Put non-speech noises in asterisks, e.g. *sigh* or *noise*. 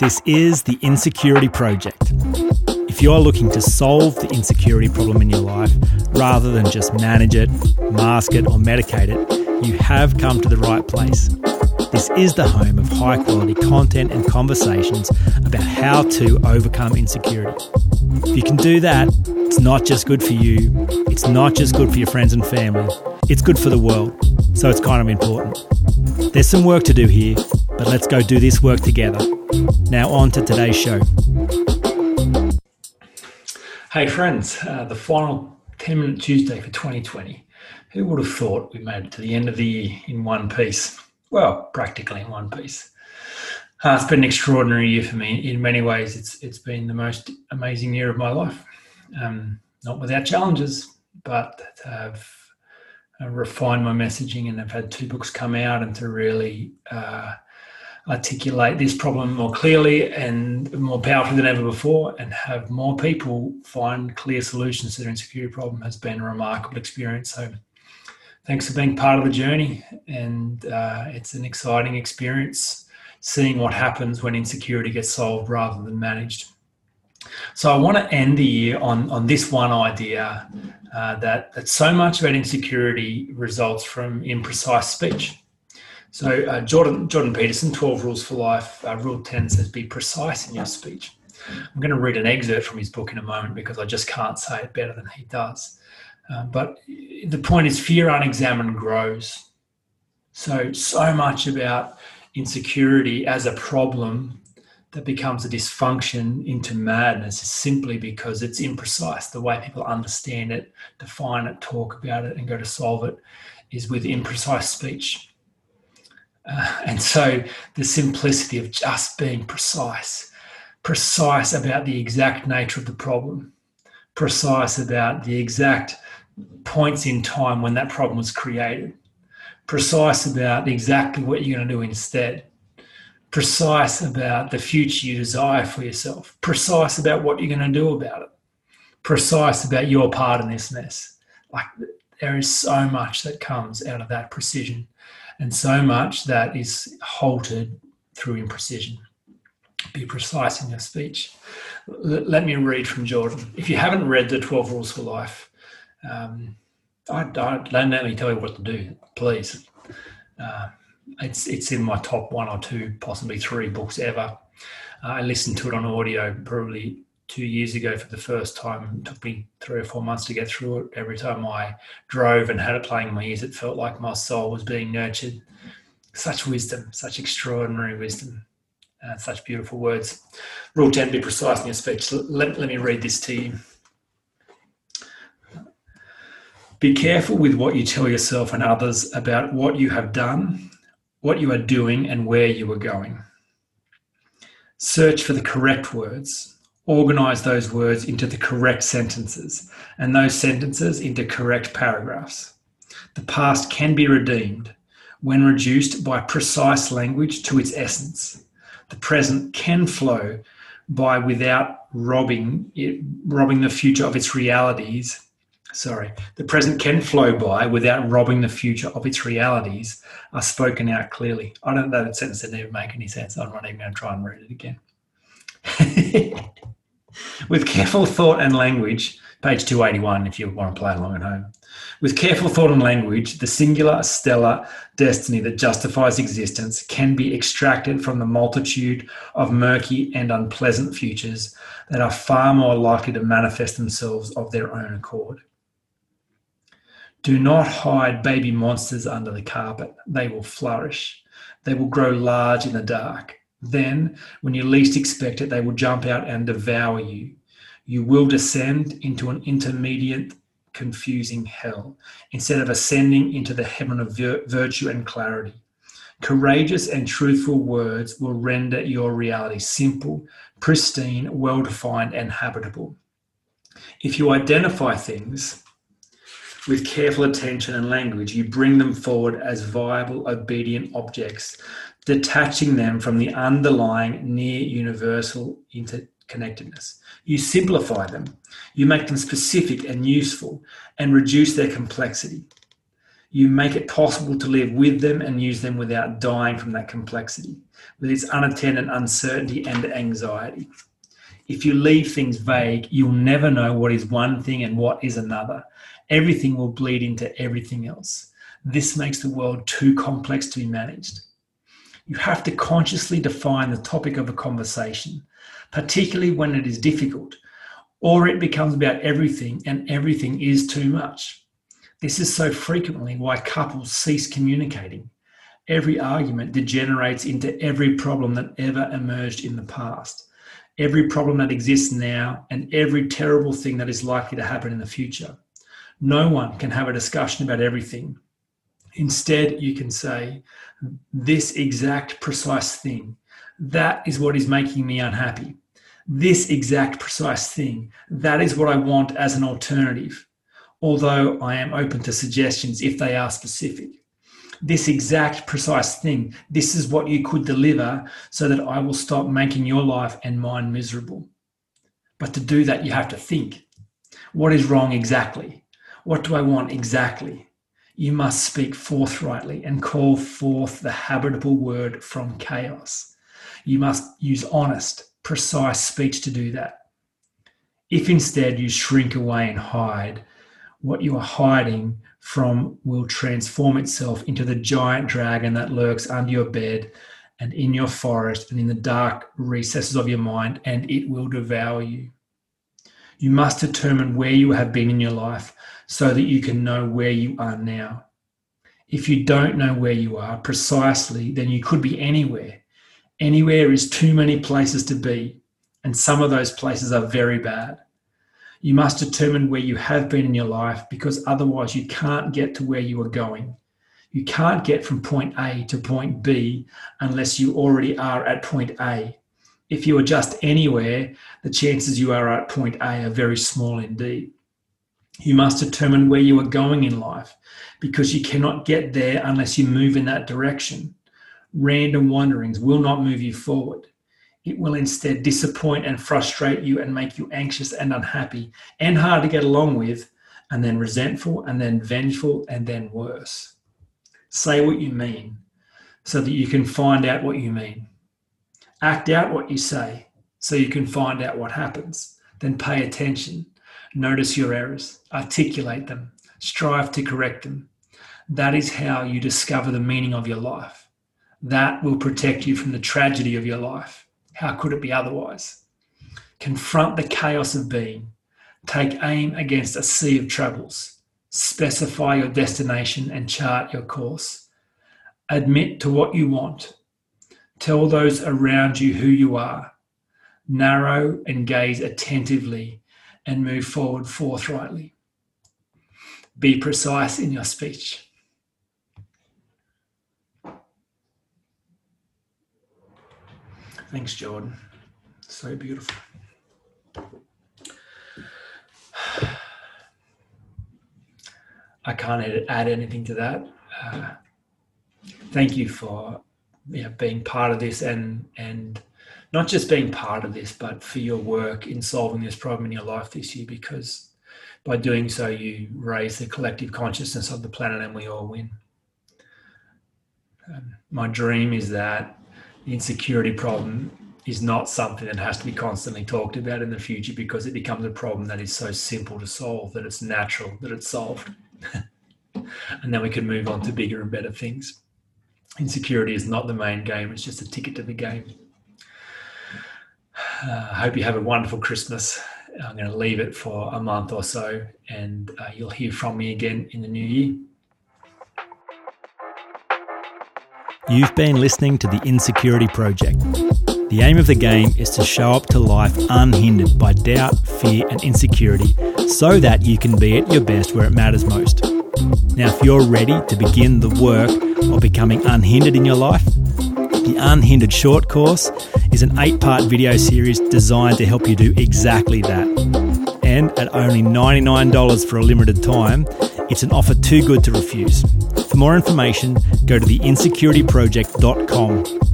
This is the Insecurity Project. If you're looking to solve the insecurity problem in your life rather than just manage it, mask it, or medicate it, you have come to the right place. This is the home of high quality content and conversations about how to overcome insecurity. If you can do that, it's not just good for you, it's not just good for your friends and family, it's good for the world. So it's kind of important. There's some work to do here, but let's go do this work together. Now, on to today's show. Hey, friends, uh, the final 10 minute Tuesday for 2020. Who would have thought we made it to the end of the year in one piece? Well, practically in one piece. Uh, it's been an extraordinary year for me. In many ways, it's it's been the most amazing year of my life. Um, not without challenges, but I've refined my messaging and I've had two books come out and to really uh, articulate this problem more clearly and more powerfully than ever before and have more people find clear solutions to their insecurity problem has been a remarkable experience. So thanks for being part of the journey and uh, it's an exciting experience seeing what happens when insecurity gets solved rather than managed. So I want to end the year on, on this one idea uh, that, that so much about insecurity results from imprecise speech. So uh, Jordan Jordan Peterson, 12 Rules for Life, uh, Rule 10 says be precise in your speech. I'm going to read an excerpt from his book in a moment because I just can't say it better than he does. Uh, but the point is fear unexamined grows. So, so much about insecurity as a problem that becomes a dysfunction into madness is simply because it's imprecise. The way people understand it, define it, talk about it, and go to solve it is with imprecise speech. Uh, *sighs* and so the simplicity of just being precise, precise about the exact nature of the problem, precise about the exact points in time when that problem was created, precise about exactly what you're going to do instead, precise about the future you desire for yourself, precise about what you're going to do about it, precise about your part in this mess. Like there is so much that comes out of that precision and so much that is halted through imprecision. Be precise in your speech. L- let me read from Jordan. If you haven't read the 12 Rules for Life, um, I, don't let me tell you what to do, please. Uh, it's it's in my top one or two, possibly three books ever. I listened to it on audio probably two years ago for the first time. It took me three or four months to get through it. Every time I drove and had it playing in my ears, it felt like my soul was being nurtured. Such wisdom, such extraordinary wisdom, uh, such beautiful words. Rule 10 be precise in your speech. Let, let me read this to you. Be careful with what you tell yourself and others about what you have done, what you are doing, and where you are going. Search for the correct words organize those words into the correct sentences and those sentences into correct paragraphs. The past can be redeemed when reduced by precise language to its essence. The present can flow by without robbing it, robbing the future of its realities. Sorry, the present can flow by without robbing the future of its realities are spoken out clearly. I don't know that sentence didn't even make any sense. I'm not even going to try and read it again. *laughs* With careful thought and language, page 281 if you want to play along at home. With careful thought and language, the singular stellar destiny that justifies existence can be extracted from the multitude of murky and unpleasant futures that are far more likely to manifest themselves of their own accord. Do not hide baby monsters under the carpet. They will flourish. They will grow large in the dark. Then, when you least expect it, they will jump out and devour you. You will descend into an intermediate, confusing hell instead of ascending into the heaven of virtue and clarity. Courageous and truthful words will render your reality simple, pristine, well defined, and habitable. If you identify things with careful attention and language, you bring them forward as viable, obedient objects detaching them from the underlying near universal interconnectedness. You simplify them, you make them specific and useful, and reduce their complexity. You make it possible to live with them and use them without dying from that complexity, with its unattended uncertainty and anxiety. If you leave things vague, you'll never know what is one thing and what is another. Everything will bleed into everything else. This makes the world too complex to be managed. You have to consciously define the topic of a conversation, particularly when it is difficult, or it becomes about everything and everything is too much. This is so frequently why couples cease communicating. Every argument degenerates into every problem that ever emerged in the past, every problem that exists now, and every terrible thing that is likely to happen in the future. No one can have a discussion about everything. Instead, you can say, This exact precise thing, that is what is making me unhappy. This exact precise thing, that is what I want as an alternative although I am open to suggestions if they are specific. This exact precise thing, this is what you could deliver so that I will stop making your life and mine miserable. But to do that, you have to think what is wrong exactly? What do I want exactly? You must speak forthrightly and call forth the habitable word from chaos. You must use honest, precise speech to do that. If instead you shrink away and hide, what you are hiding from will transform itself into the giant dragon that lurks under your bed and in your forest and in the dark recesses of your mind, and it will devour you. You must determine where you have been in your life so that you can know where you are now. If you don't know where you are precisely, then you could be anywhere. Anywhere is too many places to be, and some of those places are very bad. You must determine where you have been in your life because otherwise you can't get to where you are going. You can't get from point A to point B unless you already are at point A. If you are just anywhere, the chances you are at point A are very small indeed. You must determine where you are going in life because you cannot get there unless you move in that direction. Random wanderings will not move you forward. It will instead disappoint and frustrate you and make you anxious and unhappy and hard to get along with, and then resentful and then vengeful and then worse. Say what you mean so that you can find out what you mean. Act out what you say so you can find out what happens. Then pay attention. Notice your errors, articulate them, strive to correct them. That is how you discover the meaning of your life. That will protect you from the tragedy of your life. How could it be otherwise? Confront the chaos of being. Take aim against a sea of troubles. Specify your destination and chart your course. Admit to what you want. Tell those around you who you are. Narrow and gaze attentively and move forward forthrightly. Be precise in your speech. Thanks, Jordan. So beautiful. I can't add anything to that. Uh, thank you for you know, being part of this and and not just being part of this, but for your work in solving this problem in your life this year. Because by doing so, you raise the collective consciousness of the planet, and we all win. Um, my dream is that the insecurity problem is not something that has to be constantly talked about in the future because it becomes a problem that is so simple to solve that it's natural that it's solved. *laughs* and then we can move on to bigger and better things. Insecurity is not the main game, it's just a ticket to the game. Uh, I hope you have a wonderful Christmas. I'm going to leave it for a month or so, and uh, you'll hear from me again in the new year. You've been listening to the Insecurity Project. The aim of the game is to show up to life unhindered by doubt, fear, and insecurity so that you can be at your best where it matters most. Now, if you're ready to begin the work of becoming unhindered in your life, the Unhindered Short Course is an eight part video series designed to help you do exactly that. And at only $99 for a limited time, it's an offer too good to refuse. For more information, go to theinsecurityproject.com